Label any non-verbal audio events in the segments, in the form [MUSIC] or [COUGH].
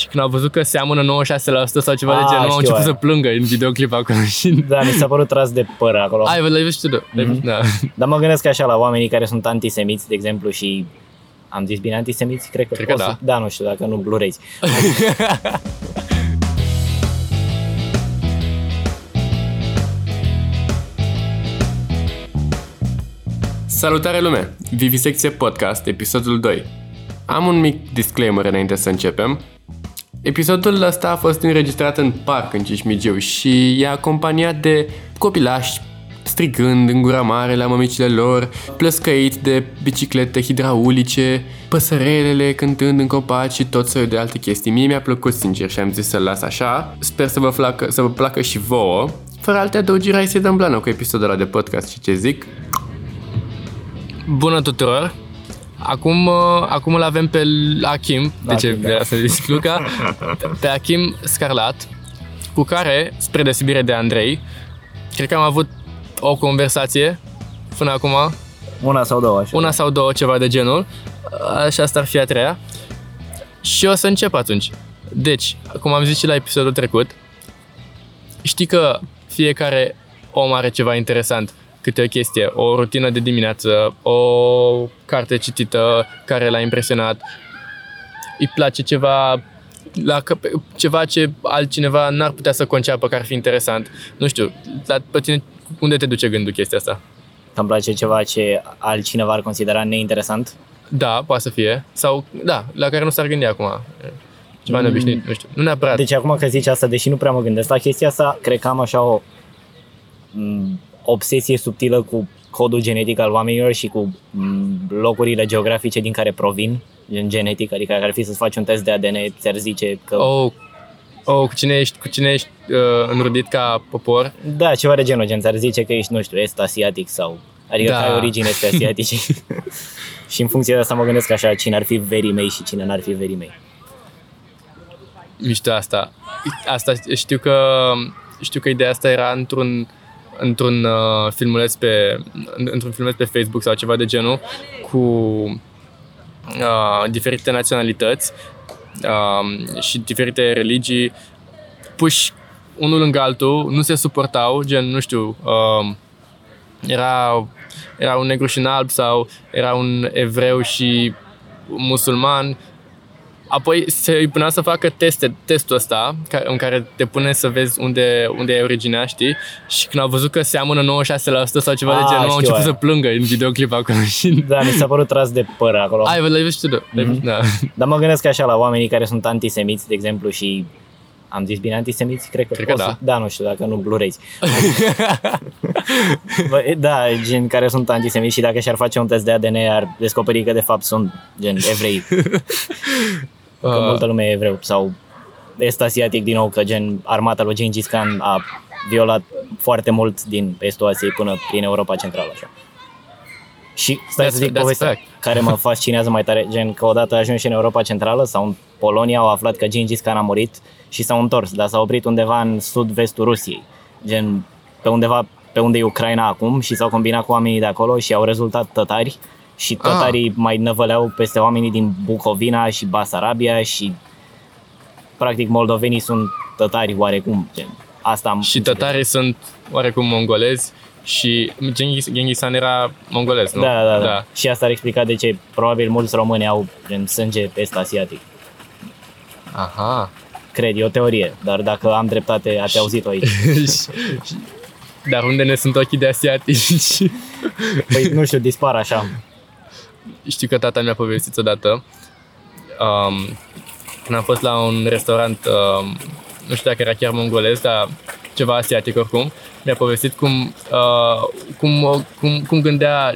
Și când au văzut că seamănă 96% sau ceva de Ah, genul, au știu început aia. să plângă în videoclip acolo. Și... Da, mi s-a părut tras de păr acolo. Ai, l-ai văzut și tu, da. L-ai Mhm. văzut, da. Dar mă gândesc așa la oamenii care sunt antisemiți, de exemplu, și am zis bine antisemiți? Cred că, Cred că o să- da. Da, nu știu, dacă nu blurezi. [LAUGHS] Salutare lume! Vivisecție Podcast, episodul 2. Am un mic disclaimer înainte să începem. Episodul ăsta a fost înregistrat în parc în Cismigiu și e acompaniat de copilași strigând în gura mare la mămicile lor, plăscăit de biciclete hidraulice, păsărelele cântând în copaci și tot soiul de alte chestii. Mie mi-a plăcut sincer și am zis să-l las așa. Sper să vă, placă, să vă placă și vouă. Fără alte adăugiri, hai să-i dăm blană cu episodul ăla de podcast și ce zic. Bună tuturor! Acum, uh, acum îl avem pe Achim, de ce Achim, da. vrea să zic Luca, pe Achim Scarlat, cu care, spre deosebire de Andrei, cred că am avut o conversație până acum, Una sau două, așa. una sau două, ceva de genul, și asta ar fi a treia. Și o să încep atunci. Deci, cum am zis și la episodul trecut, știi că fiecare om are ceva interesant, câte o chestie, o rutină de dimineață, o carte citită care l-a impresionat, îi place ceva la că, ceva ce altcineva n-ar putea să conceapă că ar fi interesant. Nu știu, la, pe tine unde te duce gândul chestia asta? Că îmi place ceva ce altcineva ar considera neinteresant. Da, poate să fie. Sau, da, la care nu s-ar gândi acum. Ceva mm. neobișnuit, nu știu. Nu neapărat. Deci acum că zici asta, deși nu prea mă gândesc la chestia asta, cred că am așa o m, obsesie subtilă cu codul genetic al oamenilor și cu m, locurile geografice din care provin, gen genetic, adică dacă ar fi să-ți faci un test de ADN, ți-ar zice că... Oh, oh, cu cine ești, cu cine ești uh, înrudit ca popor? Da, ceva de genul, gen ți-ar zice că ești, nu știu, est-asiatic sau... Adică Da. că ai origine este asiatice. [LAUGHS] [LAUGHS] și în funcție de asta mă gândesc așa, cine ar fi verii mei și cine n-ar fi verii mei. Mișto asta. Asta știu că știu că ideea asta era într-un într-un uh, filmuleț pe într-un filmuleț pe Facebook sau ceva de genul cu uh, diferite naționalități uh, și diferite religii puși unul lângă altul, nu se suportau, gen, nu știu, uh, era, era un negru și un alb sau era un evreu și un musulman. Apoi se îi punea să facă teste, testul ăsta ca- în care te pune să vezi unde, unde e originea, știi? Și când au văzut că seamănă 96% sau ceva de Ah, genul, au știu început aia. să plângă în videoclip acolo. [LAUGHS] Și... Da, mi s-a părut tras de păr acolo. Ai, l-ai văzut și tu, da. L-ai văzut, da. Dar mă gândesc așa la oamenii care sunt antisemiți, de exemplu, și am zis bine antisemiți? Cred că, Cred că o să, da. Da, nu știu, dacă nu blurezi. Bă, da, gen care sunt antisemiți și dacă și-ar face un test de ADN ar descoperi că de fapt sunt gen evrei. [LAUGHS] Că Uh, multă lume e evreu sau est asiatic din nou, că gen armata lui Gengis Khan a violat foarte mult din estul Asiei până prin Europa Centrală. Așa. Și stai That's- să zic that's povestea fact. care mă fascinează mai tare, gen că odată ajungi în Europa Centrală sau în Polonia au aflat că Gengis Khan a murit și s-au întors, dar s-au oprit undeva în sud-vestul Rusiei, gen pe undeva pe unde e Ucraina acum și s-au combinat cu oamenii de acolo și au rezultat tătari și tătarii ah. mai năvăleau peste oamenii din Bucovina și Basarabia și practic moldovenii sunt tătari oarecum, gen. Asta am și înțeles. tătarii sunt oarecum mongolezi și Genghis, Genghis Khan era mongolez, nu? Da, da, da, da. Și asta ar explica de ce probabil mulți români au gen sânge est-asiatic. Aha. Cred, e o teorie, dar dacă am dreptate, ați auzit-o aici. [LAUGHS] Dar unde ne sunt ochii de asiatici? Păi, nu știu, dispar așa. Știu că tata mi-a povestit odată. Um, când am fost la un restaurant, um, nu știu dacă era chiar mongolez, dar ceva asiatic oricum, mi-a povestit cum, uh, cum, cum, cum gândea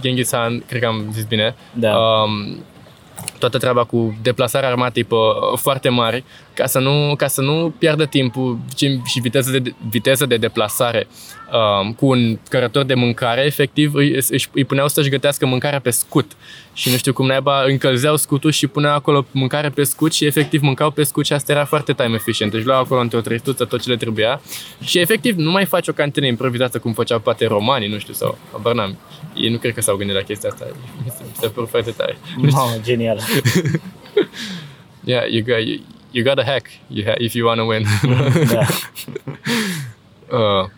Genghis Khan, cred că am zis bine, Da. um, toată treaba cu deplasarea armatei pe uh, foarte mari, ca să nu, ca să nu piardă timpul ci- și viteză de, viteză de deplasare. Um, cu un cărător de mâncare, efectiv, îi, își, îi puneau să-și gătească mâncarea pe scut. Și nu știu cum naiba, încălzeau scutul și puneau acolo mâncare pe scut și efectiv mâncau pe scut și asta era foarte time efficient. Își luau acolo într-o trăituță tot ce le trebuia și efectiv nu mai faci o cantină improvizată cum făceau poate romanii, nu știu, sau habar n-am. Ei nu cred că s-au gândit la chestia asta. Mi se- mi se pare foarte tare. Mamă, genial. [LAUGHS] Yeah, e, e, you gotta hack you ha- if you wanna win. [LAUGHS] Da. [LAUGHS] uh,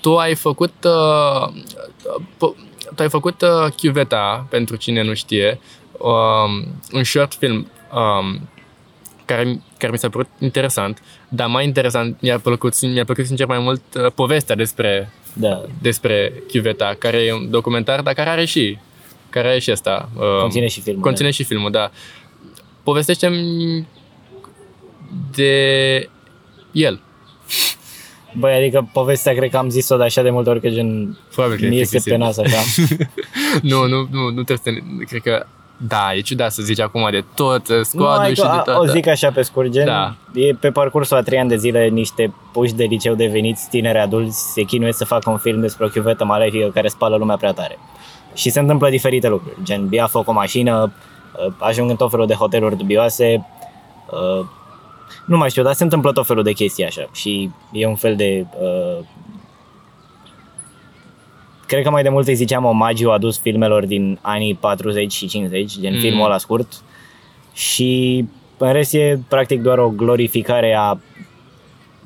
tu ai făcut uh, po- tu ai făcut uh, chiuveta pentru cine nu știe um, un short film um, care, care mi s-a părut interesant, dar mai interesant mi-a plăcut, mi-a plăcut sincer mai mult uh, povestea despre da. despre chiuveta, care e un documentar, dar care are și care are și asta. uh, Conține și filmul, Conține și filmul, da. Povestește-mi de el. Băi, adică povestea cred că am zis-o de așa de multe ori că gen Probabil că e mi este plictisit. pe nas așa. nu, nu, nu, nu trebuie să te... Cred că da, e ciudat să zici acum de tot, uh, Nu, squad și adică, de a- tot. o da. zic așa pe scurt, gen, Da. e pe parcursul a trei ani de zile niște puși de liceu deveniți tineri adulți se chinuie să facă un film despre o chiuvetă malefică care spală lumea prea tare. Și se întâmplă diferite lucruri, gen ia foc o mașină, uh, ajung în tot felul de hoteluri dubioase, uh, nu mai știu, dar se întâmplă tot felul de chestii așa și e un fel de... Uh, cred că mai de mult îi ziceam omagiu adus filmelor din anii 40 și 50, gen Mm. mm. filmul ăla scurt, și în rest e practic doar o glorificare a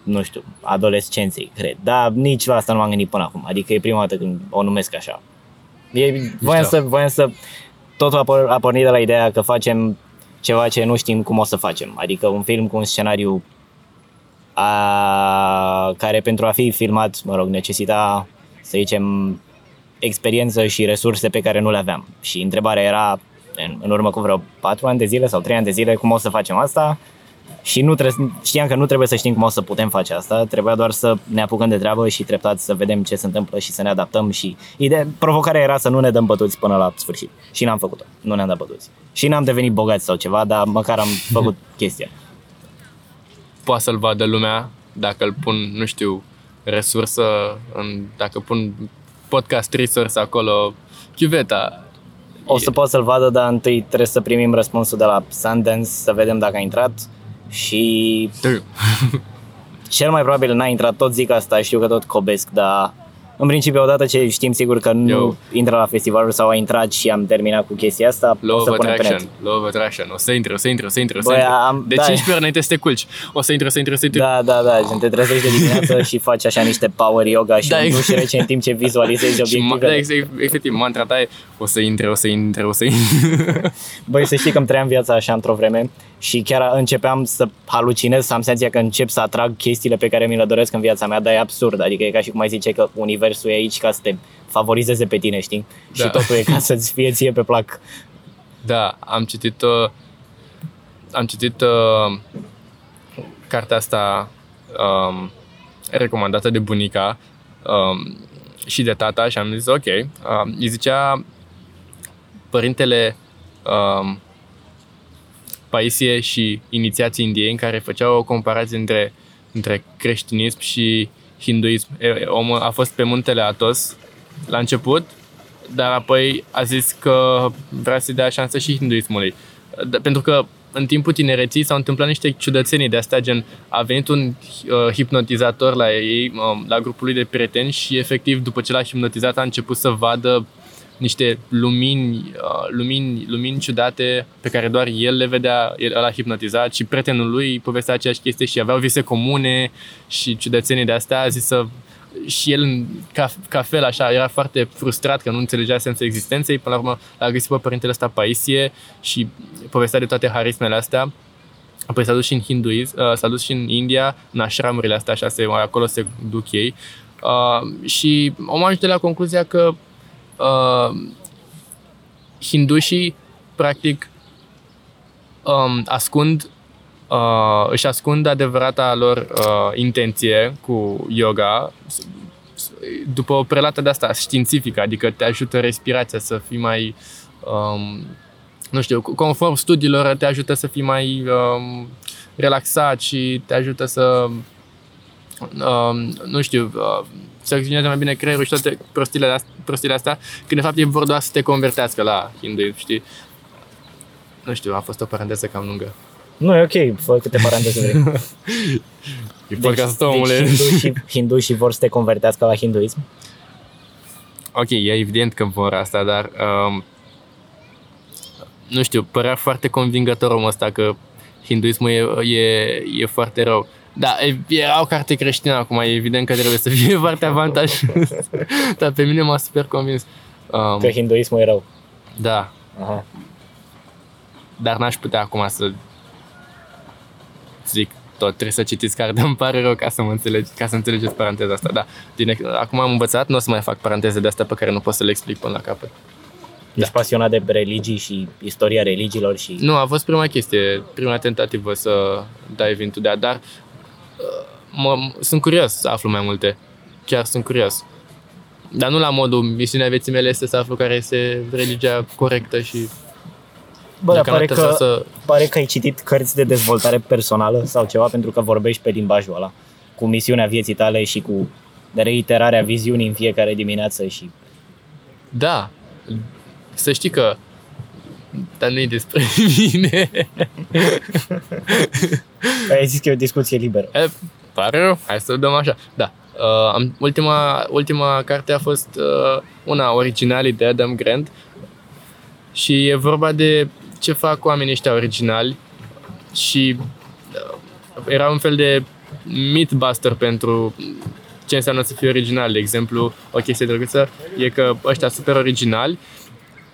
nu știu, adolescenței, cred. Dar nici la asta nu m-am gândit până acum. Adică e prima dată când o numesc așa. E, voiam, să, voiam să... Totul a, por- a pornit de la ideea că facem ceva ce nu știm cum o să facem. Adică un film cu un scenariu a, care pentru a fi filmat, mă rog, necesita, să zicem, experiență și resurse pe care nu le aveam. Și întrebarea era, în, în urmă cu vreo 4 ani de zile sau 3 ani de zile, cum o să facem asta? Și nu trebuie, știam că nu trebuie să știm cum o să putem face asta, trebuia doar să ne apucăm de treabă și treptat să vedem ce se întâmplă și să ne adaptăm și ideea, provocarea era să nu ne dăm bătuți până la sfârșit. Și n-am făcut-o, nu ne-am dat bătuți. Și n-am devenit bogați sau ceva, dar măcar am [LAUGHS] făcut chestia. Poate să-l vadă lumea dacă îl pun, nu știu, resursă, în, dacă pun podcast resource acolo, chiuveta. O să pot să-l vadă, dar întâi trebuie să primim răspunsul de la Sundance, să vedem dacă a intrat și Damn. cel mai probabil n-a intrat, tot zic asta, știu că tot cobesc, dar în principiu odată ce știm sigur că nu Eu- intră la festivalul sau a intrat și am terminat cu chestia asta, Law o să of punem pe net. attraction, law of attraction. O să intre, o să intre, o să intre, o să Băi, intre. am- de da. 15 ori înainte să te culci. O să intre, o să intre, o să intre. Da, da, da, gen te trezești de dimineață [LAUGHS] și faci așa niște power yoga și Da, da, un duș exact. rece în timp ce vizualizezi [LAUGHS] Și ma- da, obiectivele. exact, efectiv, mantra ta e o să intre, o să intre, o să intre. [LAUGHS] Băi, să știi că îmi trăiam viața așa într-o vreme și chiar începeam să halucinez, să am senzația că încep să atrag chestiile pe care mi le doresc în viața mea, dar e absurd, adică e ca și cum ai zice că universul e aici ca să te favorizeze pe tine, știi? Da. Și totul e ca să-ți fie ție pe plac. Da, am citit uh, am citit uh, cartea asta um, recomandată de bunica um, și de tata și am zis ok. Um, îi zicea părintele um, Paisie și inițiații indieni care făceau o comparație între, între creștinism și hinduism. E, e, omul a fost pe muntele Atos la început, dar apoi a zis că vrea să dea șansă și hinduismului. D- Pentru că în timpul tinereții s-au întâmplat niște ciudățenii de astea, gen a venit un uh, hipnotizator la ei, um, la grupul lui de prieteni și efectiv după ce l-a hipnotizat a început să vadă niște lumini, uh, lumini, lumini ciudate pe care doar el le vedea, el l-a hipnotizat și prietenul lui povestea aceeași chestie și aveau vise comune și ciudățenii de astea a zis să și el, în- ca, ca fel așa, era foarte frustrat că nu înțelegea sensul existenței. Până la urmă l-a găsit pe părintele ăsta Paisie și povestea de toate harismele astea. Apoi s-a dus și în hinduism, uh, s-a dus și în India, în ashramurile astea, așa, se, acolo se duc ei. Uh, și om ajuns la concluzia că uh, hindușii, practic, um, ascund uh, își ascund adevărata lor uh, intenție cu yoga. S- s- după o prelată de asta științifică, adică te ajută respirația să fii mai um, nu știu, conform studiilor te ajută să fii mai um, relaxat și te ajută să um, nu știu, uh, să acționeze mai bine creierul și toate prostile astea, prostile astea, când de fapt e vor doar să te convertească la hinduism, știi? Nu știu, a fost o paranteză cam lungă. Nu, e ok, fă câte paranteze vrei. [LAUGHS] E podcastul, omule. deci hindușii, hindușii vor să te convertească la hinduism? Ok, e evident că vor asta, dar um, nu știu, părea foarte convingător omul ăsta că hinduismul e, e, e foarte rău. Da, e- era o carte creștină acum, e evident că trebuie să fie [LAUGHS] foarte avantajos. [LAUGHS] Dar pe mine m-a super convins. Um, Că hinduismul e rău. da, Aha. dar n-aș putea acum să zic tot, trebuie să citiți cartea, îmi pare rău ca să mă înțelegi, ca să înțelegeți paranteza asta, da. Din, acum am învățat, nu o să mai fac paranteze de astea pe care nu pot să le explic până la capăt. Ești pasionat de religii și istoria religiilor și... Nu, a fost prima chestie, prima tentativă să dive into that, dar uh, mă, sunt curios să aflu mai multe. Chiar sunt curios. Dar nu la modul, misiunea vieții mele este să aflu care este religia corectă și Bă, dar pare deocamdată că, să- să- pare că ai citit cărți de dezvoltare personală sau ceva pentru că vorbești pe limbajul ăla. Cu misiunea vieții tale și cu reiterarea viziunii în fiecare dimineață și... Da, să știi că dar nu e despre mine. [LAUGHS] Ai zis că e o discuție liberă. E, pare rău, hai să o dăm așa. Da. Uh, am, ultima, ultima carte a fost uh, una originală de Adam Grant și e vorba de ce fac oamenii ăștia originali și uh, era un fel de mythbuster pentru ce înseamnă să fii original. De exemplu, o chestie drăguță e că ăștia super originali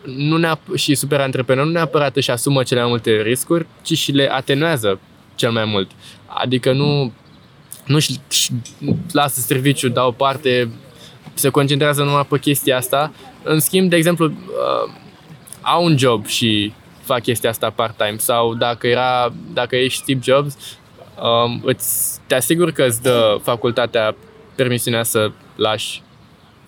nu neap- și super antreprenori nu neapărat își asumă cele mai multe riscuri, ci și le atenuează cel mai mult. Adică nu nu și lasă serviciu, dau o parte, se concentrează numai pe chestia asta. În schimb, de exemplu, uh, au un job și fac chestia asta part-time sau dacă era, dacă ești Steve Jobs, um, îți, te asigur că îți dă facultatea permisiunea să lași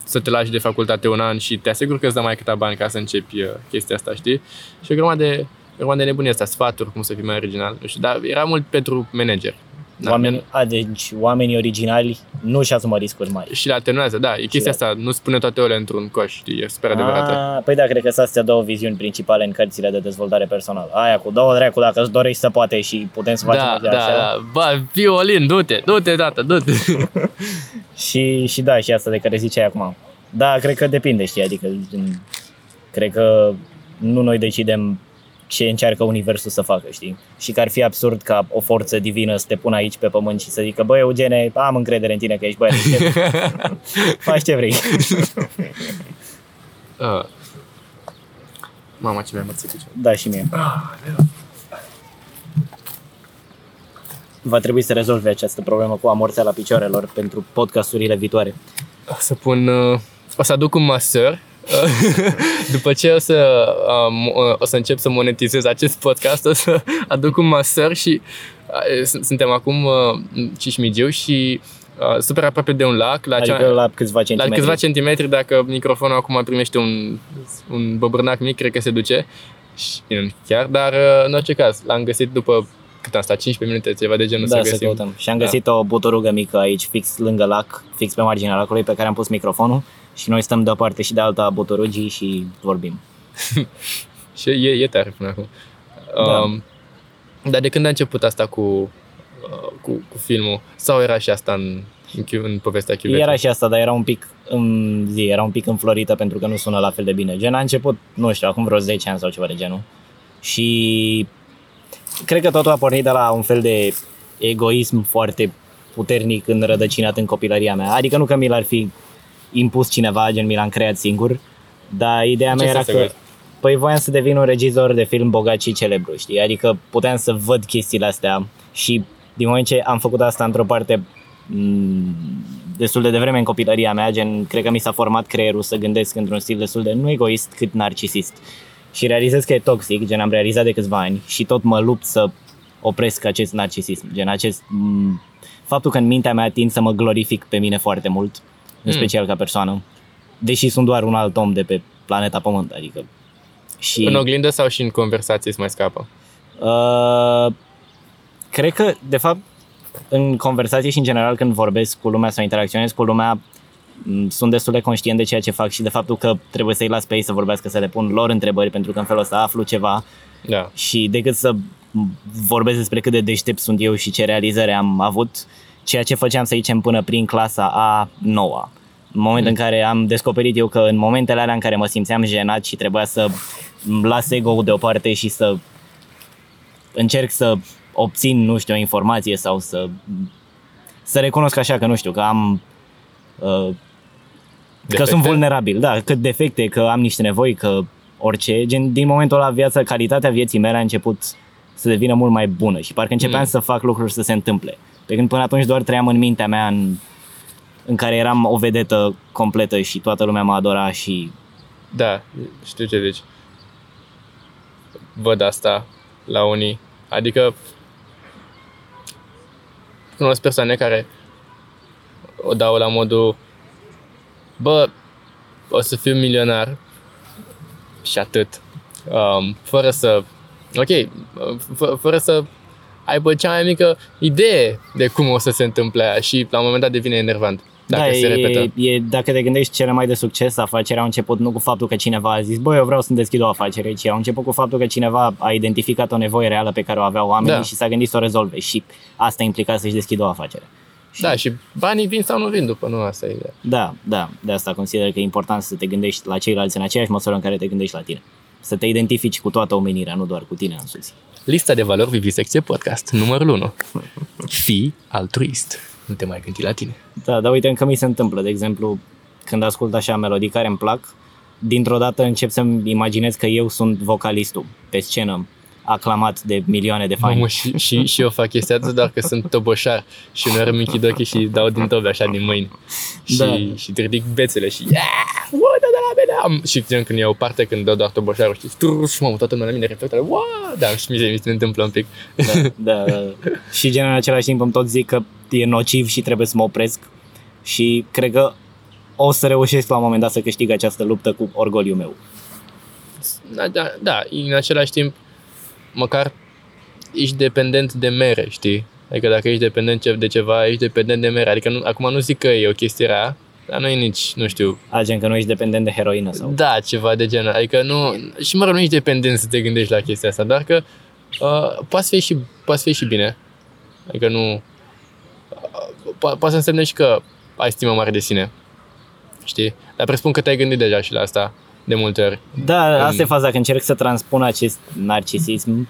să te lași de facultate un an și te asigur că îți dă mai câta bani ca să începi uh, chestia asta, știi? Și o grămadă de, o grămadă de nebunie asta, sfaturi, cum să fii mai original, nu știu, dar era mult pentru manager. Da, Oameni, a, deci oamenii originali nu și asumă riscuri mari. și le atenuează, da, e chestia asta, nu spune toate ouăle într-un coș, știi, e super adevărată. Ah, păi da, cred că sunt astea două viziuni principale în cărțile de dezvoltare personală. Aia cu două dracu, dacă îți dorești să poate și putem să facem Da, de da, așa. da, bă, violin, du-te, du-te, dată, du-te. [LAUGHS] [LAUGHS] Și, și da, și asta de care ziceai acum. Da, cred că depinde, știi, adică gen, cred că nu noi decidem ce încearcă Universul să facă, știi? Și că ar fi absurd ca o forță divină să te pună aici pe pământ și să zică, băi, Eugene, am încredere în tine că ești băiat, [LAUGHS] faci ce vrei. uh. [LAUGHS] Mama, ce mi-a mărțit piciorul. Da, și mie. Va trebui să rezolvi această problemă cu amorțeala picioarelor pentru podcasturile viitoare. O să pun, uh, o să aduc un masăr. [LAUGHS] După ce o să, um, o să încep să monetizez acest podcast, o să aduc un masăr și uh, s- suntem acum uh, în Cismigiu și uh, super aproape de un lac, la, Adică cea, la câțiva la centimetri. câțiva centimetri, dacă microfonul acum primește un, un băbârnac mic, cred că se duce. Și, bine, chiar, dar uh, în orice caz, l-am găsit după cât am stat, 15 minute, ceva de genul da, să să găsim. căutăm. Și am găsit o butorugă mică aici, fix lângă lac, fix pe marginea lacului, pe care am pus microfonul și noi stăm de o parte și de alta a butorugii și vorbim. [LAUGHS] Și e, e tare până acum. Da. Um, dar de când a început asta cu, uh, cu, cu filmul? Sau era și asta în, în, chiu- în povestea chiuvetului? Era și asta, dar era un pic în zi, era un pic înflorită pentru că nu sună la fel de bine. Gen a început, nu știu, acum vreo 10 ani sau ceva de genul. Și cred că totul a pornit de la un fel de egoism foarte puternic înrădăcinat în copilăria mea. Adică nu că mi l-ar fi impus cineva, gen mi l-am creat singur, dar ideea Ce mea era sens că egoist? Păi voiam să devin un regizor de film bogat și celebru, știi? Adică puteam să văd chestiile astea și din moment ce am făcut asta într-o parte m, destul de devreme în copilăria mea, gen, cred că mi s-a format creierul să gândesc într-un stil destul de nu egoist cât narcisist. Și realizez că e toxic, gen am realizat de câțiva ani și tot mă lupt să opresc acest narcisism, gen acest m, faptul că în mintea mea tind să mă glorific pe mine foarte mult, în Mm. special ca persoană, deși sunt doar un alt om de pe planeta Pământ, adică și În oglindă sau și în conversație îți mai scapă? Uh, cred că, de fapt, în conversații și în general când vorbesc cu lumea sau interacționez cu lumea, m, sunt destul de conștient de ceea ce fac și de faptul că trebuie să-i las pe ei să vorbească, să le pun lor întrebări, pentru că în felul ăsta aflu ceva Da. și decât să vorbesc despre cât de deștept sunt eu și ce realizări am avut, ceea ce făceam, să zicem, până prin clasa a noua În momentul în care am descoperit eu că în momentele alea în care mă simțeam jenat și trebuia să îmi las ego-ul deoparte și să încerc să obțin, nu știu, o informație sau să, să recunosc așa că, nu știu, că am uh, că Defecte? sunt vulnerabil, da, că defecte, că am niște nevoi, că orice, gen, din momentul ăla viața, calitatea vieții mele a început să devină mult mai bună și parcă începeam Mm. să fac lucruri să se întâmple. Pe când până atunci doar trăiam în mintea mea în, în care eram o vedetă completă și toată lumea mă adora și Da, știu ce zici. Văd asta la unii. Adică cunosc persoane care o dau la modul bă, o să fiu milionar și atât. Um, fără să ok, f- fără să aibă cea mai mică idee de cum o să se întâmple aia și la un moment dat devine enervant. Dacă da, se repetă. E, e, dacă te gândești cele mai de succes, afacerea au început nu cu faptul că cineva a zis, băi, eu vreau să-mi deschid o afacere, ci au început cu faptul că cineva a identificat o nevoie reală pe care o aveau oamenii Da. și s-a gândit să o rezolve și asta implica să-și deschidă o afacere. Da, și banii vin sau nu vin după, nu asta e ideea. Da, da, de asta consider că e important să te gândești la ceilalți în aceeași măsură în care te gândești la tine. Să te identifici cu toată omenirea, nu doar cu tine însuți. Lista de valori Vivisecție Podcast, numărul 1. Fii altruist. Nu te mai gândi la tine. Da, dar uite, încă mi se întâmplă, de exemplu, când ascult așa melodii care îmi plac, dintr-o dată încep să-mi imaginez că eu sunt vocalistul pe scenă, aclamat de milioane de fani. Mamă, și, și, și eu fac chestia asta, doar că sunt toboșar și uneori îmi închid ochii și dau din tobe așa din mâini. Și, Da. și ridic bețele și yeah, uite de la mine am. Și gen când e o parte când dau doar toboșarul și trrr, și mamă, toată lumea la mine reflectă, wow, da, și mi se, mi se întâmplă un pic. Da, da, da. Și gen în același timp îmi tot zic că e nociv și trebuie să mă opresc și cred că o să reușesc la un moment dat să câștig această luptă cu orgoliul meu. Da, da, da, în același timp, măcar ești dependent de mere, știi? Adică dacă ești dependent ce- de ceva, ești dependent de mere. Adică nu, acum nu zic că e o chestie rea, dar nu e nici, nu știu, A, gen că nu ești dependent de heroină sau... da, ceva de genul. Adică nu, și mă rog, nu ești dependent să te gândești la chestia asta, dar că uh, poate fi și, poate fi și bine. Adică nu, uh, po- poate să însemne și că ai stimă mare de sine. Știi? Dar presupun că te-ai gândit deja și la asta de multe ori. Da, asta e faza, că încerc să transpun acest narcisism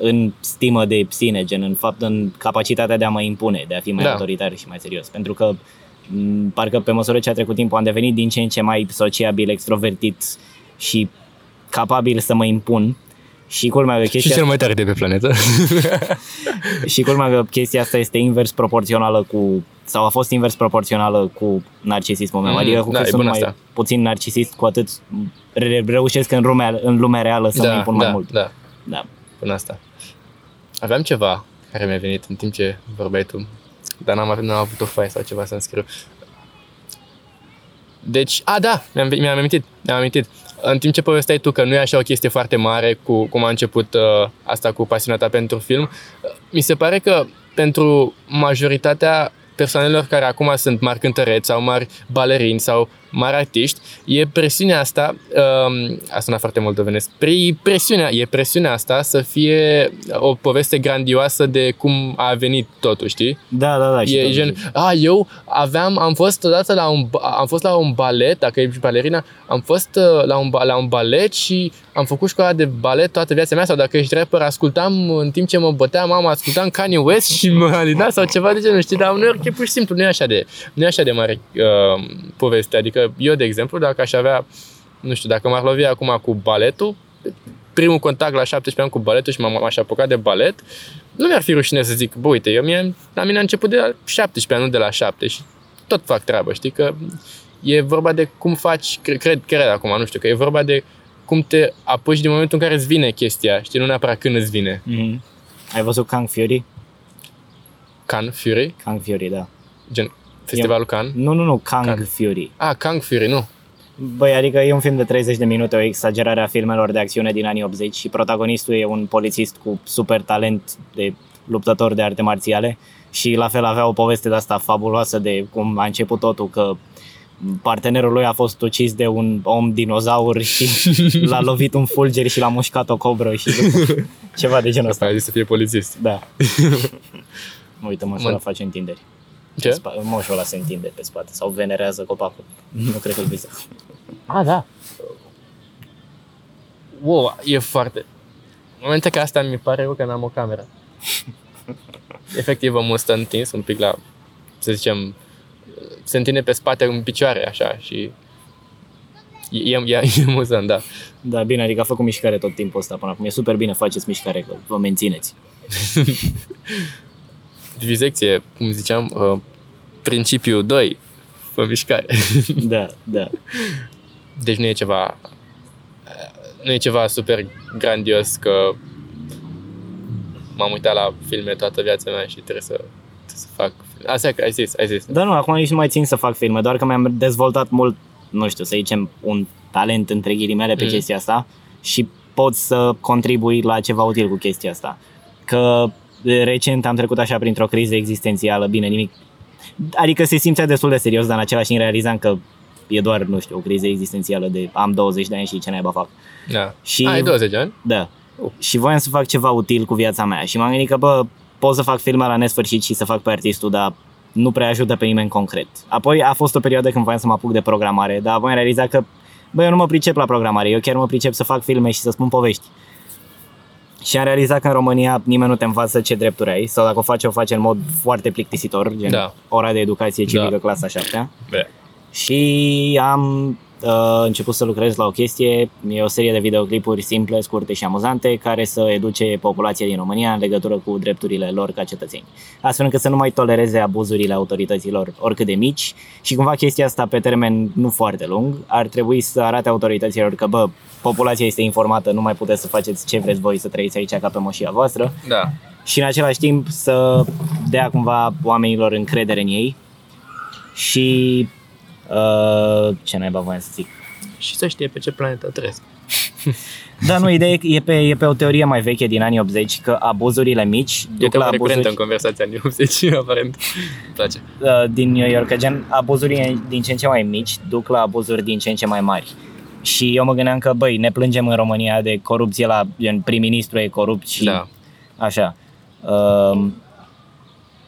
în stimă de sine, gen în fapt în capacitatea de a mă impune, de a fi mai Da. autoritar și mai serios. Pentru că m, parcă pe măsură ce a trecut timpul am devenit din ce în ce mai sociabil, extrovertit și capabil să mă impun. Și culmea că Și chestia, cel mai tare de pe planetă. [LAUGHS] și culmea că chestia asta este invers proporțională cu sau a fost invers proporțională cu narcisismul meu. Mm, adică cu da, cât e sunt bun mai asta. puțin narcisist, cu atât re- reușesc în lumea, în lumea reală să mă da, impun da, mai mult. da. Da. până asta. Aveam ceva care mi-a venit în timp ce vorbeai tu, dar n-am, avut- n-am avut o foaie sau ceva să-mi scriu. Deci, a, da, mi-am, mi-am amintit, mi-am amintit. În timp ce povesteai tu că nu e așa o chestie foarte mare cu cum a început uh, asta cu pasiunea ta pentru film, uh, mi se pare că pentru majoritatea persoanelor care acum sunt mari cântăreți sau mari balerini sau mari artiști, e presiunea asta, um, a sunat foarte moldovenesc, pre- presiunea, e presiunea asta să fie o poveste grandioasă de cum a venit totul, știi? Da, da, da. și E tot gen, zic. a, eu aveam, am fost odată la un, ba- am fost la un balet, dacă ești balerina, am fost uh, la un, ba- la un balet și am făcut școala de balet toată viața mea sau dacă ești rapper, ascultam în timp ce mă bătea mama, ascultam Kanye West și mă alina sau ceva de genul, știi, dar uneori e pur și simplu, nu e așa de, nu e așa de mare uh, poveste, adică eu, de exemplu, dacă aș avea, nu știu, dacă m-ar lovi acum cu baletul, primul contact la 17 ani cu baletul și m-am m-aș apuca de balet, nu mi-ar fi rușine să zic, bă, uite, eu mie, la mine a început de la 17 ani, nu de la 7 și tot fac treabă, știi, că e vorba de cum faci, cred, cred, cred acum, nu știu, că e vorba de cum te apuci din momentul în care îți vine chestia, știi, nu neapărat când îți vine. Mhm. Ai văzut Kang Fury? Kang Fury, Kang Fury, da. gen festivalul Kang. Nu, nu, nu, Kang, Kang. Fury. Ah, Kang Fury, nu. Băi, adică e un film de 30 de minute, o exagerare a filmelor de acțiune din anii 80 și protagonistul e un polițist cu super talent de luptător de arte marțiale și la fel avea o poveste de asta fabuloasă de cum a început totul, că partenerul lui a fost ucis de un om dinozaur și [LAUGHS] l-a lovit un fulger și l-a mușcat o cobră și [LAUGHS] ceva de genul ăsta. Asta a zis să fie polițist. Da. Uite, [LAUGHS] mă, Mă- la face întinderi. Ce? Pe spa- moșul ăla se întinde pe spate sau venerează copacul. [LAUGHS] Nu cred că-l visă. Ah, da. Wow, e foarte... În momente ca asta mi pare rău că n-am o cameră. [LAUGHS] Efectiv, omul stă întins un pic la, să zicem, se întinde pe spate în picioare, așa, și e, e, e amuzant, da. Da, bine, adică a făcut mișcare tot timpul ăsta până acum. E super bine, faceți mișcare, că vă mențineți. [LAUGHS] Divisecție, cum ziceam, uh, principiul 2, fă mișcare. [LAUGHS] Da, da. Deci nu e ceva nu e ceva super grandios că m-am uitat la filme toată viața mea și trebuie să, trebuie să fac Asta e că ai zis, ai zis. Dar nu, acum nici nu mai țin să fac filme, doar că mi-am dezvoltat mult, nu știu, să zicem, un talent între ghilimele pe Mm. chestia asta și pot să contribui la ceva util cu chestia asta. Că recent am trecut așa printr-o criză existențială, bine, nimic. Adică se simțea destul de serios, dar în același timp realizam că e doar, nu știu, o criză existențială de am 20 de ani și ce naiba fac. Da. Și- Ai 20 de ani? Da. Oh. Și voiam să fac ceva util cu viața mea și m-am gândit că, bă, pot să fac filme la nesfârșit și să fac pe artistul, dar nu prea ajută pe nimeni concret. Apoi a fost o perioadă când voiam să mă apuc de programare, dar apoi am realizat că, bă, eu nu mă pricep la programare, eu chiar mă pricep să fac filme și să spun povești. Și am realizat că în România nimeni nu te învață ce drepturi ai, sau dacă o faci, o faci în mod foarte plictisitor, gen Da. ora de educație civică, Da. clasa 7 Be. și am uh, început să lucrez la o chestie, e o serie de videoclipuri simple, scurte și amuzante care să educe populația din România în legătură cu drepturile lor ca cetățeni. Astfel încât să nu mai tolereze abuzurile autorităților oricât de mici. Și cumva chestia asta pe termen nu foarte lung. Ar trebui să arate autorităților că bă, populația este informată, nu mai puteți să faceți ce vreți voi să trăiți aici ca pe moșia voastră. Da. și în același timp să dea cumva oamenilor încredere în ei. Și uh, ce naiba voiam să zic. Și să știe pe ce planetă trăiesc. [LAUGHS] Da, nu, ideea e, e pe, e pe o teorie mai veche din anii 80 că abuzurile mici E duc tema la recurentă în abuzuri conversația în 80, [LAUGHS] aparent. Îmi place. uh, din New York, că gen abuzurile din ce în ce mai mici duc la abuzuri din ce în ce mai mari. Și eu mă gândeam că, băi, ne plângem în România de corupție la gen prim-ministru e corupt și Da. Așa. Um,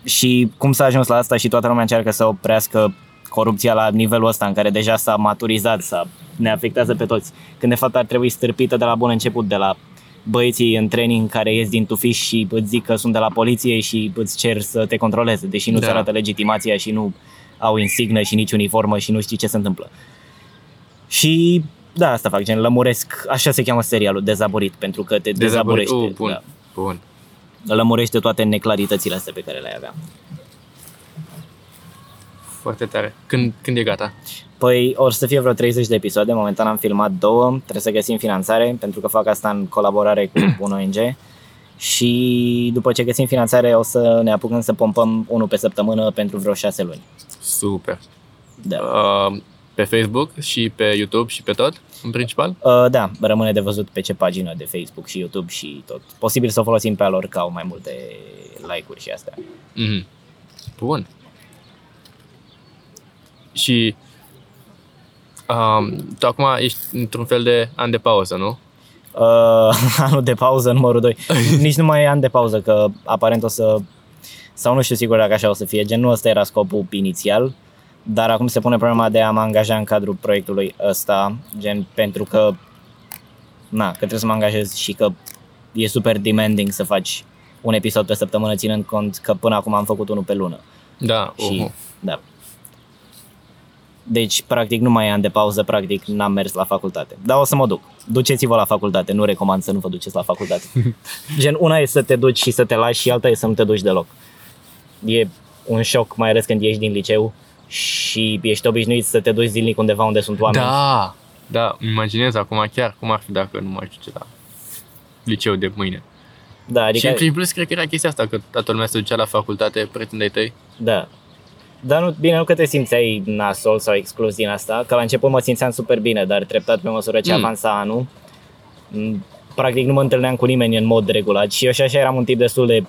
și cum s-a ajuns la asta și toată lumea încearcă să oprească corupția la nivelul ăsta în care deja s-a maturizat, s-a, ne afectează pe toți. Când de fapt ar trebui stârpită de la bun început, de la băieții în training care ies din tufiș și îți zic că sunt de la poliție și îți cer să te controleze, deși nu-ți Da. arată legitimația și nu au insignă și nici uniformă și nu știi ce se întâmplă. Și da, asta fac, gen lămuresc, așa se cheamă serialul, dezaborit, pentru că te dezaborește. Uh, bun. Da Bun. lămurește toate neclaritățile astea pe care le-ai avea. Foarte tare. Când, când e gata? Păi or să fie vreo 30 de episoade, momentan am filmat două, trebuie să găsim finanțare, pentru că fac asta în colaborare cu [CLEARS THROAT] un ONG și după ce găsim finanțare o să ne apucăm să pompăm unul pe săptămână pentru vreo 6 luni. Super. Da. Uh, pe Facebook și pe YouTube și pe tot, în principal? Uh, da, rămâne de văzut pe ce pagină de Facebook și YouTube și tot. Posibil să o folosim pe a lor ca au mai multe like-uri și astea. Mhm. Bun. Și um, tu acum ești într-un fel de an de pauză, nu? Uh, [LAUGHS] anul de pauză, numărul 2. [LAUGHS] Nici nu mai e an de pauză, că aparent o să... Sau nu știu sigur dacă așa o să fie, gen nu ăsta era scopul inițial, dar acum se pune problema de a mă angaja în cadrul proiectului ăsta, gen pentru că, na, că trebuie să mă angajez și că e super demanding să faci un episod pe săptămână, ținând cont că până acum am făcut unul pe lună. Da. Și, uh da. Deci, practic, nu mai am de pauză, practic, n-am mers la facultate. Dar o să mă duc. Duceți-vă la facultate, nu recomand să nu vă duceți la facultate. [LAUGHS] Gen, una e să te duci și să te lași și alta e să nu te duci deloc. E un șoc, mai ales când ieși din liceu și ești obișnuit să te duci zilnic undeva unde sunt oameni. Da, da, îmi imaginez acum chiar cum ar fi dacă nu mai știu ce la liceu de mâine. da Adică... adică, Și în plus cred că era chestia asta, că toată lumea se ducea la facultate, prietenii tăi. da. Dar nu, bine, nu că te simțeai nasol sau exclus din asta, că la început mă simțeam super bine, dar treptat pe măsură ce Mm. avansa anul, m, practic nu mă întâlneam cu nimeni în mod regulat și eu și așa eram un tip destul de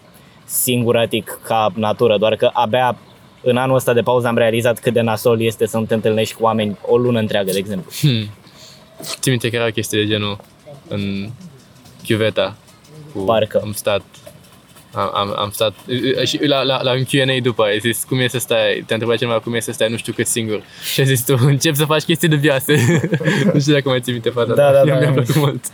singuratic ca natură, doar că abia în anul ăsta de pauză am realizat cât de nasol este să nu te întâlnești cu oameni o lună întreagă, de exemplu. Hmm. Ți minte că era o chestie de genul în chiuveta cu Parcă. am stat Am, am, am stat și la, la, la un Q&A după ai zis cum e să stai, te-a întrebat cineva cum e să stai nu știu cât singur și ai zis tu încep să faci chestii dubioase. [LAUGHS] nu știu dacă mai ții minte fata Da, da, [LAUGHS] da. Mi-a plăcut mult.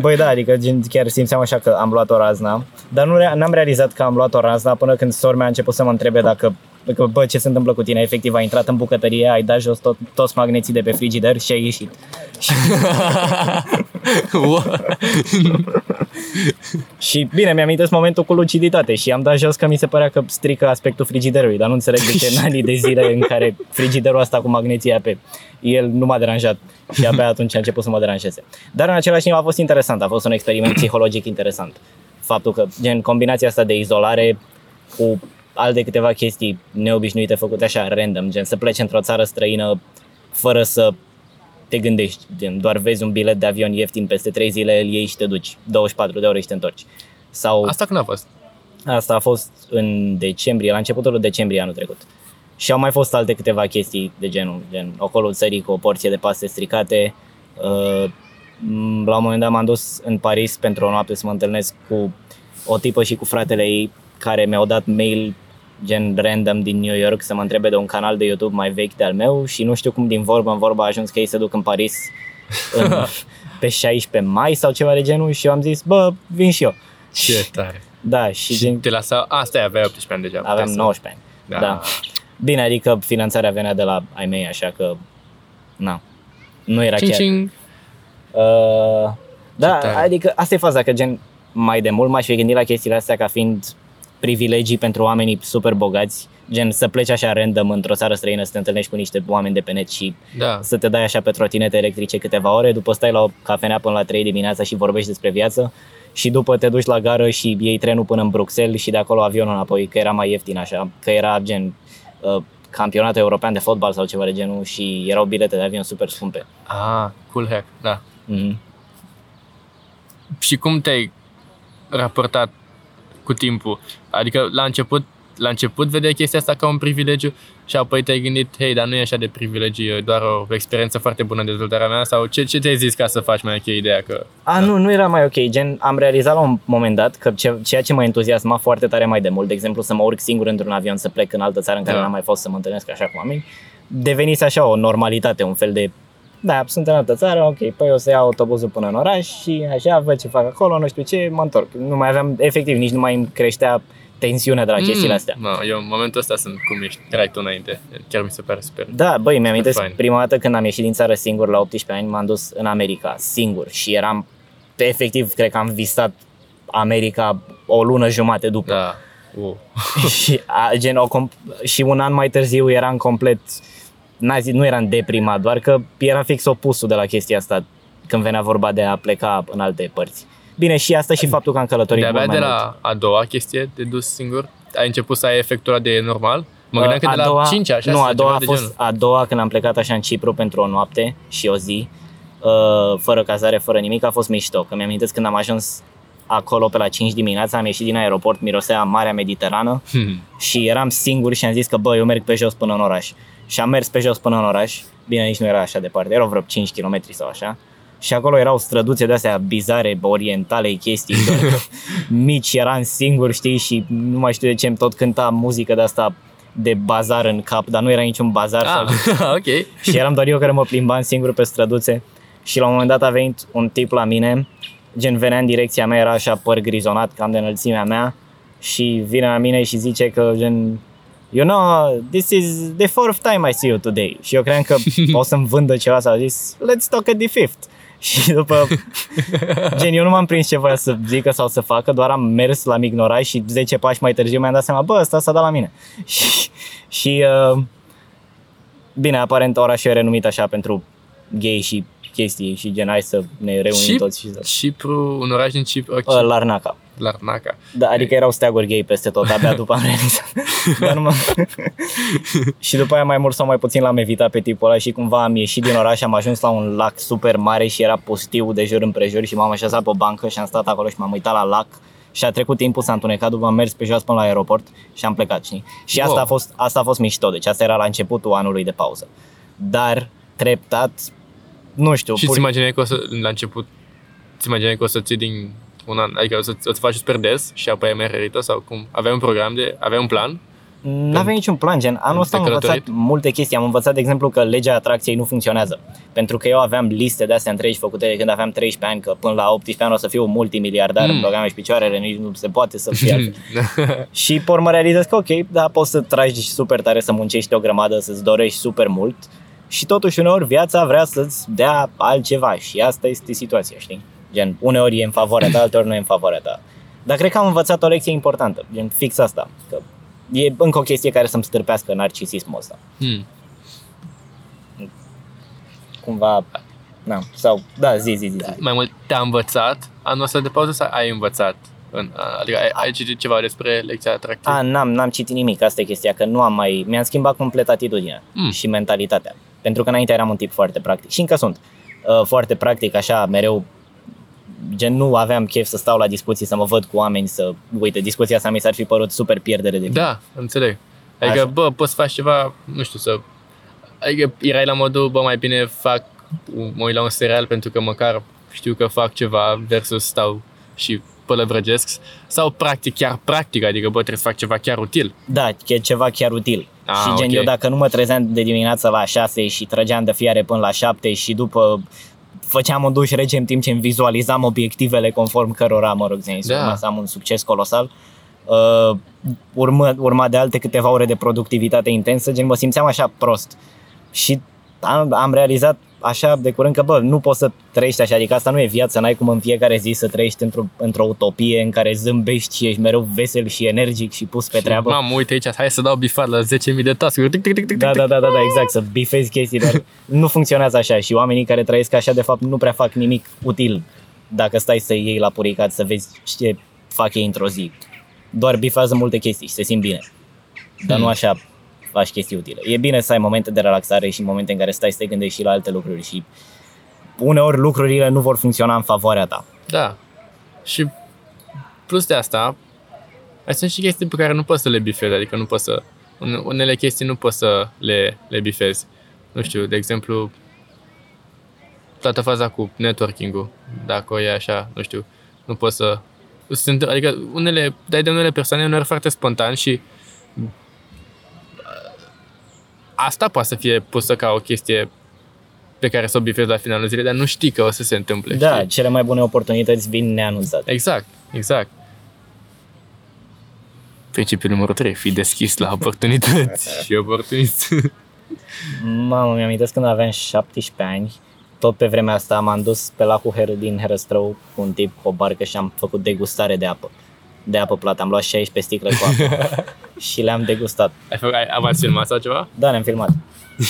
Băi da, adică gen, chiar simțeam așa că am luat o razna, dar nu re- n-am realizat că am luat o razna până când sora mea a început să mă întrebe dacă că, bă, ce se întâmplă cu tine? Efectiv, ai intrat în bucătărie, ai dat jos tot, toți magneții de pe frigider și ai ieșit. [LAUGHS] [LAUGHS] și bine, mi-am amintesc momentul cu luciditate și am dat jos că mi se părea că strică aspectul frigiderului, dar nu înțeleg de ce în anii de zile în care frigiderul ăsta cu magneția pe el nu m-a deranjat și abia atunci a început să mă deranjeze. Dar în același timp a fost interesant, a fost un experiment psihologic interesant. Faptul că, gen, combinația asta de izolare cu alte câteva chestii neobișnuite făcute așa random, gen să pleci într-o țară străină fără să te gândești, gen doar vezi un bilet de avion ieftin peste 3 zile, îl iei și te duci, 24 de ore și te întorci. Sau Asta când a fost? asta a fost în decembrie, la începutul lui decembrie anul trecut. Și au mai fost alte câteva chestii de genul, gen ocolul țării cu o porție de paste stricate. Uh, m- La un moment dat m-am dus în Paris pentru o noapte să mă întâlnesc cu o tipă și cu fratele ei care mi-au dat mail gen random din New York să mă întrebe de un canal de YouTube mai vechi de al meu și nu știu cum din vorbă în vorbă a ajuns că ei se duc în Paris în, [LAUGHS] pe 16 mai sau ceva de genul și eu am zis, bă, vin și eu. Ce tare. Da, și, Și gen, te lasa... A, stai, aveai 18 ani deja. aveam puteai să- 19 ani. Da. Da. Bine, adică finanțarea venea de la ai mei, așa că, na, nu era Cing, chiar. cing. Uh, da, tare. adică asta e faza, că gen mai de mult m-aș fi gândit la chestiile astea ca fiind privilegii pentru oamenii super bogați, gen să pleci așa random într-o țară străină, să te întâlnești cu niște oameni de pe net și Da. să te dai așa pe trotinete electrice câteva ore, după stai la o cafenea până la 3 dimineața și vorbești despre viață și după te duci la gară și iei trenul până în Bruxelles și de acolo avionul înapoi, că era mai ieftin așa, că era gen uh, campionatul european de fotbal sau ceva de genul și erau bilete de avion super scumpe. Ah, cool hack, da. Mhm. Și cum te-ai raportat cu timpul? Adică la început, la început vedeai chestia asta ca un privilegiu și apoi te-ai gândit, hei, dar nu e așa de privilegiu, e doar o experiență foarte bună în dezvoltarea mea sau ce, ce te-ai zis ca să faci mai ok ideea că... A, nu, nu era mai ok. Gen, am realizat la un moment dat că ce, ceea ce mă entuziasma foarte tare mai de mult, de exemplu să mă urc singur într-un avion să plec în altă țară în care Da. n-am mai fost să mă întâlnesc așa cu oameni, devenise așa o normalitate, un fel de da, sunt în altă țară, ok, păi o să iau autobuzul până în oraș și așa, văd ce fac acolo, nu știu ce, mă întorc. Nu mai aveam, efectiv, nici nu mai îmi creștea tensiunea de la chestiile astea. No, eu în momentul ăsta sunt cum ești, erai tu înainte. Chiar mi se pare super. Da, băi, mi-am amintesc fain. prima dată când am ieșit din țară singur la 18 ani, m-am dus în America, singur și eram, efectiv, cred că am visat America o lună jumate după. Da. Uh. [LAUGHS] și, a, gen, o comp- și un an mai târziu eram complet, n zi, nu eram deprimat, doar că era fix opusul de la chestia asta când venea vorba de a pleca în alte părți. Bine, și asta și faptul că am călătorit De-abia mult mai de mult. la a doua chestie de dus singur, ai început să ai efectul ăla de normal? Mă gândeam că Uh, de la 5 așa Nu, sau a doua ceva a de fost genul. a doua când am plecat așa în Cipru pentru o noapte și o zi, uh, fără cazare, fără nimic, a fost mișto. Că mi-am amintesc când am ajuns acolo pe la 5 dimineața, am ieșit din aeroport, mirosea Marea Mediterană Hmm. și eram singur și am zis că bă, eu merg pe jos până în oraș. Și am mers pe jos până în oraș, bine, nici nu era așa departe, erau vreo 5 km sau așa. Și acolo erau străduțe de astea bizare, orientale, chestii [LAUGHS] doar că mici, eram singur, știi, și nu mai știu de ce îmi tot cânta muzică de asta de bazar în cap, dar nu era niciun bazar sau Ah, [LAUGHS] ok. și eram doar eu care mă plimbam singur pe străduțe și la un moment dat a venit un tip la mine, gen venea în direcția mea, era așa păr grizonat, cam de înălțimea mea și vine la mine și zice că gen You know, this is the fourth time I see you today. Și eu credeam că [LAUGHS] o să-mi vândă ceva sau a zis, let's talk at the fifth. [LAUGHS] Și după, gen, eu nu m-am prins ce voia să zică sau să facă, doar am mers, l-am ignorat și 10 pași mai târziu mi-am dat seama, bă, ăsta s-a dat la mine. [LAUGHS] Și, și uh, Bine, aparent orașul e renumit așa pentru gay și chestii și gen hai să ne reunim Și toți și să... Cipru, un oraș din Cipru, ok. Uh, Larnaca. Larnaca. Da, adică erau steaguri gay peste tot, abia [LAUGHS] după am realizat. Dar nu mă... [LAUGHS] și după aia mai mult sau mai puțin l-am evitat pe tipul ăla și cumva am ieșit din oraș, am ajuns la un lac super mare și era pustiu de jur împrejur și m-am așezat pe o bancă și am stat acolo și m-am uitat la lac și a trecut timpul, s-a întunecat, după am mers pe jos până la aeroport și am plecat, știi? Și asta, Wow. a fost, asta a fost mișto, deci asta era la începutul anului de pauză. Dar treptat, nu știu, Și pur- ți imaginai că o să, la început, ți imaginai că o să ții din Un an, adică o să, o să faci super des și apoi ai mai rerită sau cum? Aveai un program de, aveai un plan? Nu aveam niciun plan, gen anul ăsta am Te învățat călătorit? multe chestii. Am învățat, de exemplu, că legea atracției nu funcționează. Pentru că eu aveam liste de astea întregi făcute de când aveam 13 ani, că până la 18 ani o să fiu multimiliardar, Mm. mm. băgam și picioarele, nici nu se poate să fie altfel. [LAUGHS] Și pe urmă realizez că ok, da, poți să tragi super tare, să muncești o grămadă, să-ți dorești super mult și totuși uneori viața vrea să-ți dea altceva și asta este situația, știi? Gen, uneori e în favoarea ta, alteori nu e în favoarea ta. Dar cred că am învățat o lecție importantă, gen fix asta, că e încă o chestie care să-mi stârpească narcisismul ăsta. Hmm. Cumva, na, sau, da, zi, zi, zi. zi. Mai mult te-a învățat anul ăsta de pauză sau ai învățat? În, adică ai, ai citit ceva despre lecția atractivă? A, n-am, n-am citit nimic, asta e chestia, că nu am mai, mi-am schimbat complet atitudinea Mm. și mentalitatea. Pentru că înainte eram un tip foarte practic și încă sunt uh, foarte practic, așa, mereu gen nu aveam chef să stau la discuții, să mă văd cu oameni, să, uite, discuția asta mi s-ar fi părut super pierdere de timp. Da, înțeleg. Adică, Așa. bă, poți să faci ceva, nu știu, să... Adică erai la modul, bă, mai bine fac, mă uit la un serial pentru că măcar știu că fac ceva versus stau și pălăvrăgesc. Sau practic, chiar practic, adică, bă, trebuie să fac ceva chiar util. Da, e ceva chiar util. Ah, și gen ok. eu dacă nu mă trezeam de dimineață la 6 și trăgeam de fiare până la 7 și după făceam un duș rece în timp ce îmi vizualizam obiectivele conform cărora, mă rog, zis, Da. urma să am un succes colosal. Uh, urmă, urma de alte câteva ore de productivitate intensă, gen mă simțeam așa prost. Și am, am realizat așa de curând că, bă, nu poți să trăiești așa, adică asta nu e viața, n-ai cum în fiecare zi să trăiești într-o, într-o utopie în care zâmbești și ești mereu vesel și energic și pus pe treabă. Mamă, uite aici, hai să dau bifat la 10.000 de task Tic, tic, tic, tic, Da, tic. da, da, da, da, exact, să bifezi chestii, dar nu funcționează așa și oamenii care trăiesc așa, de fapt, nu prea fac nimic util dacă stai să iei la puricat să vezi ce fac ei într-o zi. Doar bifează multe chestii și se simt bine, dar nu așa faci chestii utile. E bine să ai momente de relaxare și momente în care stai să te gândești și la alte lucruri și uneori lucrurile nu vor funcționa în favoarea ta. Da. Și plus de asta, mai sunt și chestii pe care nu poți să le bifezi, adică nu poți să... une- Unele chestii nu poți să le, le bifezi. Nu știu, de exemplu, toată faza cu networking-ul, dacă o e așa, nu știu, nu poți să... Sunt, adică unele, dai de unele persoane uneori foarte spontan și asta poate să fie pusă ca o chestie pe care să o bifezi la finalul zilei, dar nu știi că o să se întâmple. Da, știi? cele mai bune oportunități vin neanunțate. Exact, exact. Principiul numărul 3, fi deschis la oportunități [LAUGHS] și oportunist. Mamă, mi-amintesc când aveam 17 ani, tot pe vremea asta m-am dus pe lacul Her- din Herăstrău cu un tip cu o barcă și am făcut degustare de apă. De apă plată. Am luat 16 sticle cu apă [LAUGHS] și le-am degustat. ai, făcut, ai, am ați filmat sau ceva? Da, le-am filmat.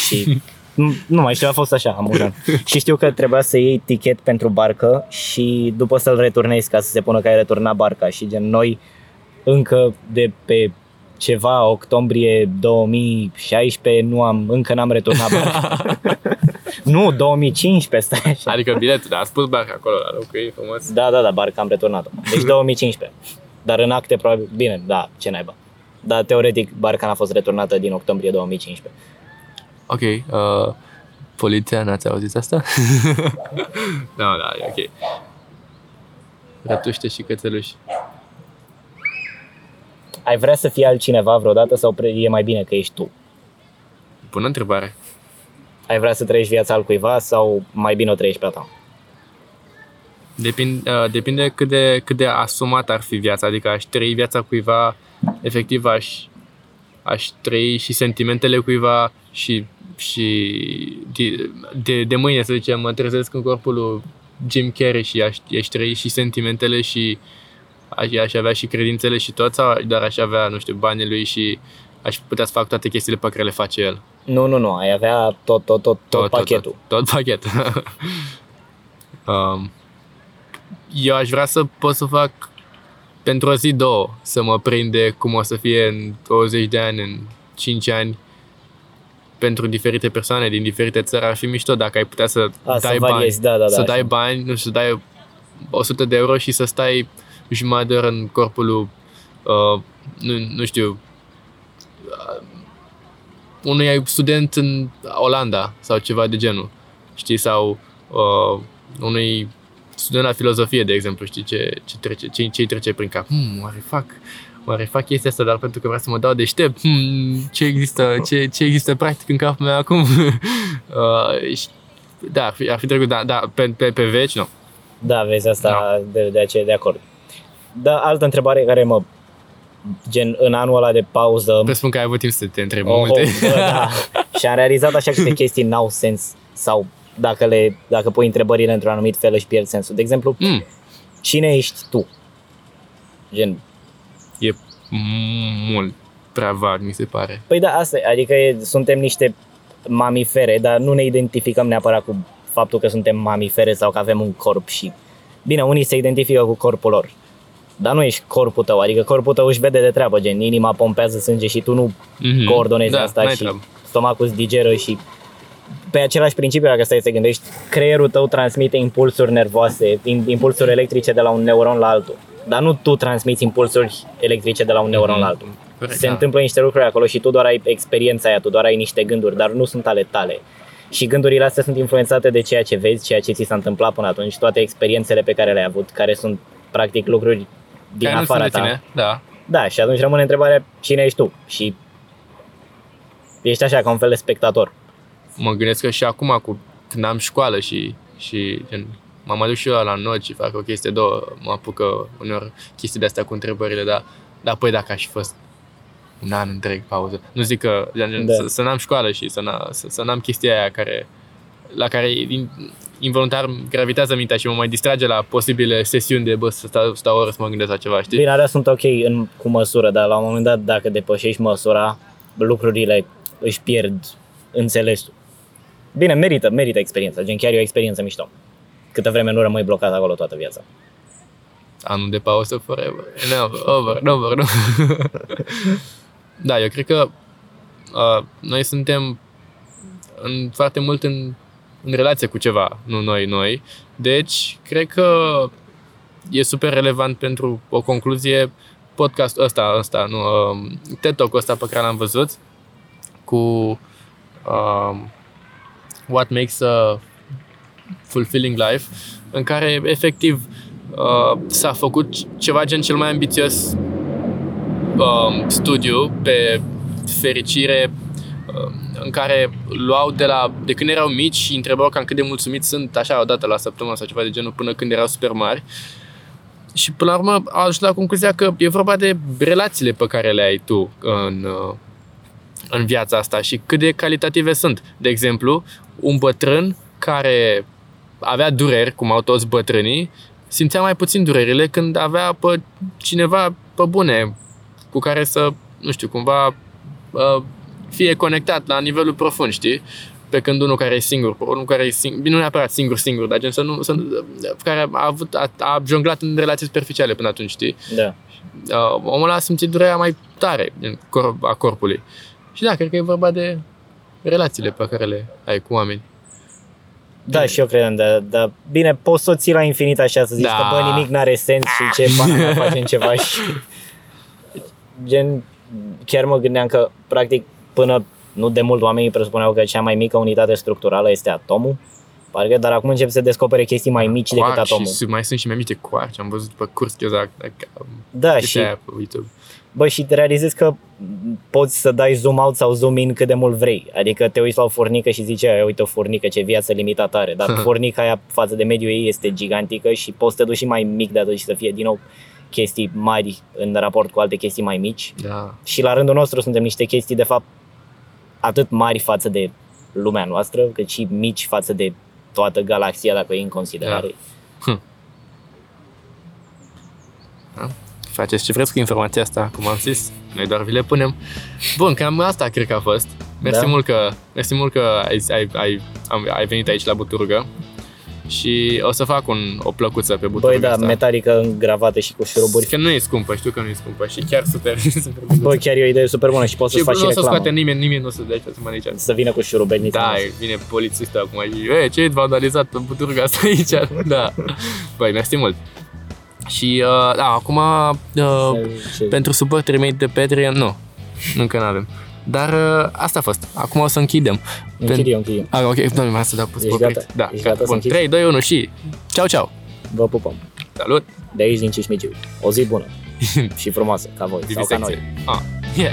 Și nu- nu mai știu, a fost așa, amuzant. și știu că trebuia să iei tichet pentru barcă și după să-l returnezi ca să se pună că ai returnat barca și gen noi încă de pe ceva octombrie 2016 nu am, încă n-am returnat barca. [LAUGHS] nu, 2015, stai așa. Adică biletul, dar a spus barca acolo la locul ei, frumos. Da, da, da, barca am returnat-o. Deci 2015. [LAUGHS] Dar în acte probabil, bine, da, ce naiba. Dar teoretic barca n-a fost returnată din octombrie 2015. Ok, uh, poliția, n-ați auzit asta? [LAUGHS] da, da, e ok. Rătuște și cățeluși. Ai vrea să fii altcineva vreodată sau pre- e mai bine că ești tu? Bună întrebare. Ai vrea să trăiești viața al cuiva sau mai bine o trăiești pe a ta? Depinde, uh, depinde cât de, cât de asumat ar fi viața, adică aș trăi viața cuiva, efectiv aș, aș trăi și sentimentele cuiva și, și de, de, de mâine, să zicem, mă trezesc în corpul lui Jim Carrey și aș, aș trăi și sentimentele și aș, aș avea și credințele și tot, sau doar aș avea, nu știu, banii lui și aș putea să fac toate chestiile pe care le face el. Nu, nu, nu, ai avea tot, tot, tot, tot, pachetul. Tot, tot pachetul. [LAUGHS] um, eu aș vrea să pot să fac pentru o zi, două, să mă prinde cum o să fie în 20 de ani, în 5 ani, pentru diferite persoane din diferite țări. Ar fi mișto dacă ai putea să A, să dai bani, variezi, da, da, da, să așa. dai bani, nu știu, să dai 100 de euro și să stai jumătate de oră în corpul lui, uh, nu, nu știu, uh, unui student în Olanda sau ceva de genul, știi, sau uh, unui studiând la filozofie, de exemplu, știi ce, ce, trece, ce, ce trece prin cap. Hmm, oare fac, oare fac chestia asta doar pentru că vreau să mă dau deștept? Hmm, ce există, ce, ce există practic în capul meu acum? [LAUGHS] uh, și, da, ar fi, ar fi trecut, da, da pe, pe, pe veci, nu. Da, vezi, asta de, de aceea de acord. Da, altă întrebare care mă gen în anul ăla de pauză. Presupun că ai avut timp să te întrebi oh, multe. Oh, bă, da. [LAUGHS] și am realizat așa câte chestii n-au sens sau dacă, le, dacă pui întrebările într-un anumit fel își pierd sensul. De exemplu, Mm. cine ești tu? Gen, E mult prea vag, mi se pare. păi da, asta e, adică e, suntem niște mamifere, dar nu ne identificăm neapărat cu faptul că suntem mamifere sau că avem un corp și... Bine, unii se identifică cu corpul lor, dar nu ești corpul tău, adică corpul tău își vede de treabă, gen inima pompează sânge și tu nu Mhm. coordonezi da, asta n-ai și treabă. stomacul îți digeră și pe același principiu, dacă stai să te gândești, creierul tău transmite impulsuri nervoase, im- impulsuri electrice de la un neuron la altul. Dar nu tu transmiți impulsuri electrice de la un neuron la altul. Corect, Se da. întâmplă niște lucruri acolo și tu doar ai experiența aia, tu doar ai niște gânduri, dar nu sunt ale tale. Și gândurile astea sunt influențate de ceea ce vezi, ceea ce ți s-a întâmplat până atunci, toate experiențele pe care le-ai avut, care sunt practic lucruri din Care nu afara sunt de ta. tine, da. Da, și atunci rămâne întrebarea cine ești tu și ești așa ca un fel de spectator. Mă gândesc că și acum, cu, când am școală și, și gen, m-am adus și eu la not și fac o chestie, două, mă apucă uneori chestii de astea cu întrebările, dar, dar păi dacă aș fi fost un an întreg pauză. Nu zic că gen, gen, Da. să, să n-am școală și să, n- să, să n-am chestia aia care, la care in, involuntar gravitează mintea și mă mai distrage la posibile sesiuni de bă, să stau, stau o oră să mă gândesc la ceva, știi? Bine, alea sunt ok în, cu măsură, dar la un moment dat, dacă depășești măsura, lucrurile își pierd înțelesul. Bine, merită, merită experiența, gen chiar e o experiență mișto. Câtă vreme nu rămâi blocat acolo toată viața. anul de pauză forever. Never, over, never, nu. [LAUGHS] da, eu cred că uh, noi suntem în, foarte mult în, în relație cu ceva, nu noi, noi. Deci, cred că e super relevant pentru o concluzie podcastul ăsta, ăsta, nu, uh, TED Talk-ul ăsta pe care l-am văzut cu um, What Makes a Fulfilling Life, în care efectiv uh, s-a făcut ceva gen cel mai ambițios um, studiu pe fericire um, în care luau de la de când erau mici și întrebau cam cât de mulțumiți sunt așa o dată la săptămână sau ceva de genul până când erau super mari. Și până la urmă au ajuns la concluzia că e vorba de relațiile pe care le ai tu în, uh, în viața asta și cât de calitative sunt. De exemplu, un bătrân care avea dureri, cum au toți bătrânii, simțea mai puțin durerile când avea pe cineva pe bune cu care să, nu știu, cumva uh, fie conectat la nivelul profund, știi? Pe când unul care e singur, unul care e singur, bine, nu neapărat singur, singur, dar gen să nu, să, care a, avut, a, a jonglat în relații superficiale până atunci, știi? Da. uh, omul ăla a simțit durerea mai tare în cor- a corpului. Și da, cred că e vorba de relațiile pe care le ai cu oameni. Da, și eu cred, dar da, bine, poți să o ții la infinit așa, să zici Da. că bă, nimic n-are sens și ce bani [LAUGHS] mai facem ceva și... Gen, chiar mă gândeam că, practic, până nu de mult oamenii presupuneau că cea mai mică unitate structurală este atomul, parcă, dar acum încep să descopere chestii mai mici decât Quark atomul. Și mai sunt și mai mici de quark, am văzut pe curs exact. Da, și și, aia pe YouTube. Bă, și te realizezi că poți să dai zoom out sau zoom in cât de mult vrei. Adică te uiți la o furnică și zici, "Aia, uite o furnică, ce viață limitată are. Dar furnica aia față de mediul ei este gigantică și poți să te duci și mai mic de atât și să fie din nou chestii mari în raport cu alte chestii mai mici. Da. Și la rândul nostru suntem niște chestii, de fapt, atât mari față de lumea noastră, cât și mici față de toată galaxia, dacă o iei în considerare. Faceți ce vreți cu informația asta, cum am zis. Noi doar vi le punem. Bun, cam asta cred că a fost. Mersi Da. mult că, mersi mult că ai, ai, ai, am, ai venit aici la Buturgă. Și o să fac un, o plăcuță pe Buturgă Băi, da, asta. metalică îngravată și cu șuruburi. Că nu e scumpă, știu că nu e scumpă și chiar super, super Bă, chiar e o idee super bună și poți și să faci și nu o să reclamă. scoate nimeni, nimeni nu o să dea așa să mă aici. Să vină cu șurubelnițe. Da, vine polițistul acum și, e, ce ai vandalizat în Buturga asta aici? [LAUGHS] Da. Băi, mersi mult. Și, uh, da, acum, uh, Ce- pentru suporterii mei de Patreon, nu, încă nu avem. Dar uh, asta a fost. Acum o să închidem. Închid eu, închid eu. Ah, ok, doamne, mai să dau pus Ești oprit. gata? Da, Ești gata. gata să Bun, închizi? 3, 2, 1 și... Ceau, ceau! Vă pupăm. Salut! De aici din Cismigiu. O zi bună [LAUGHS] și frumoasă, ca voi, sau ca noi. Vivisecție. Ah, yeah.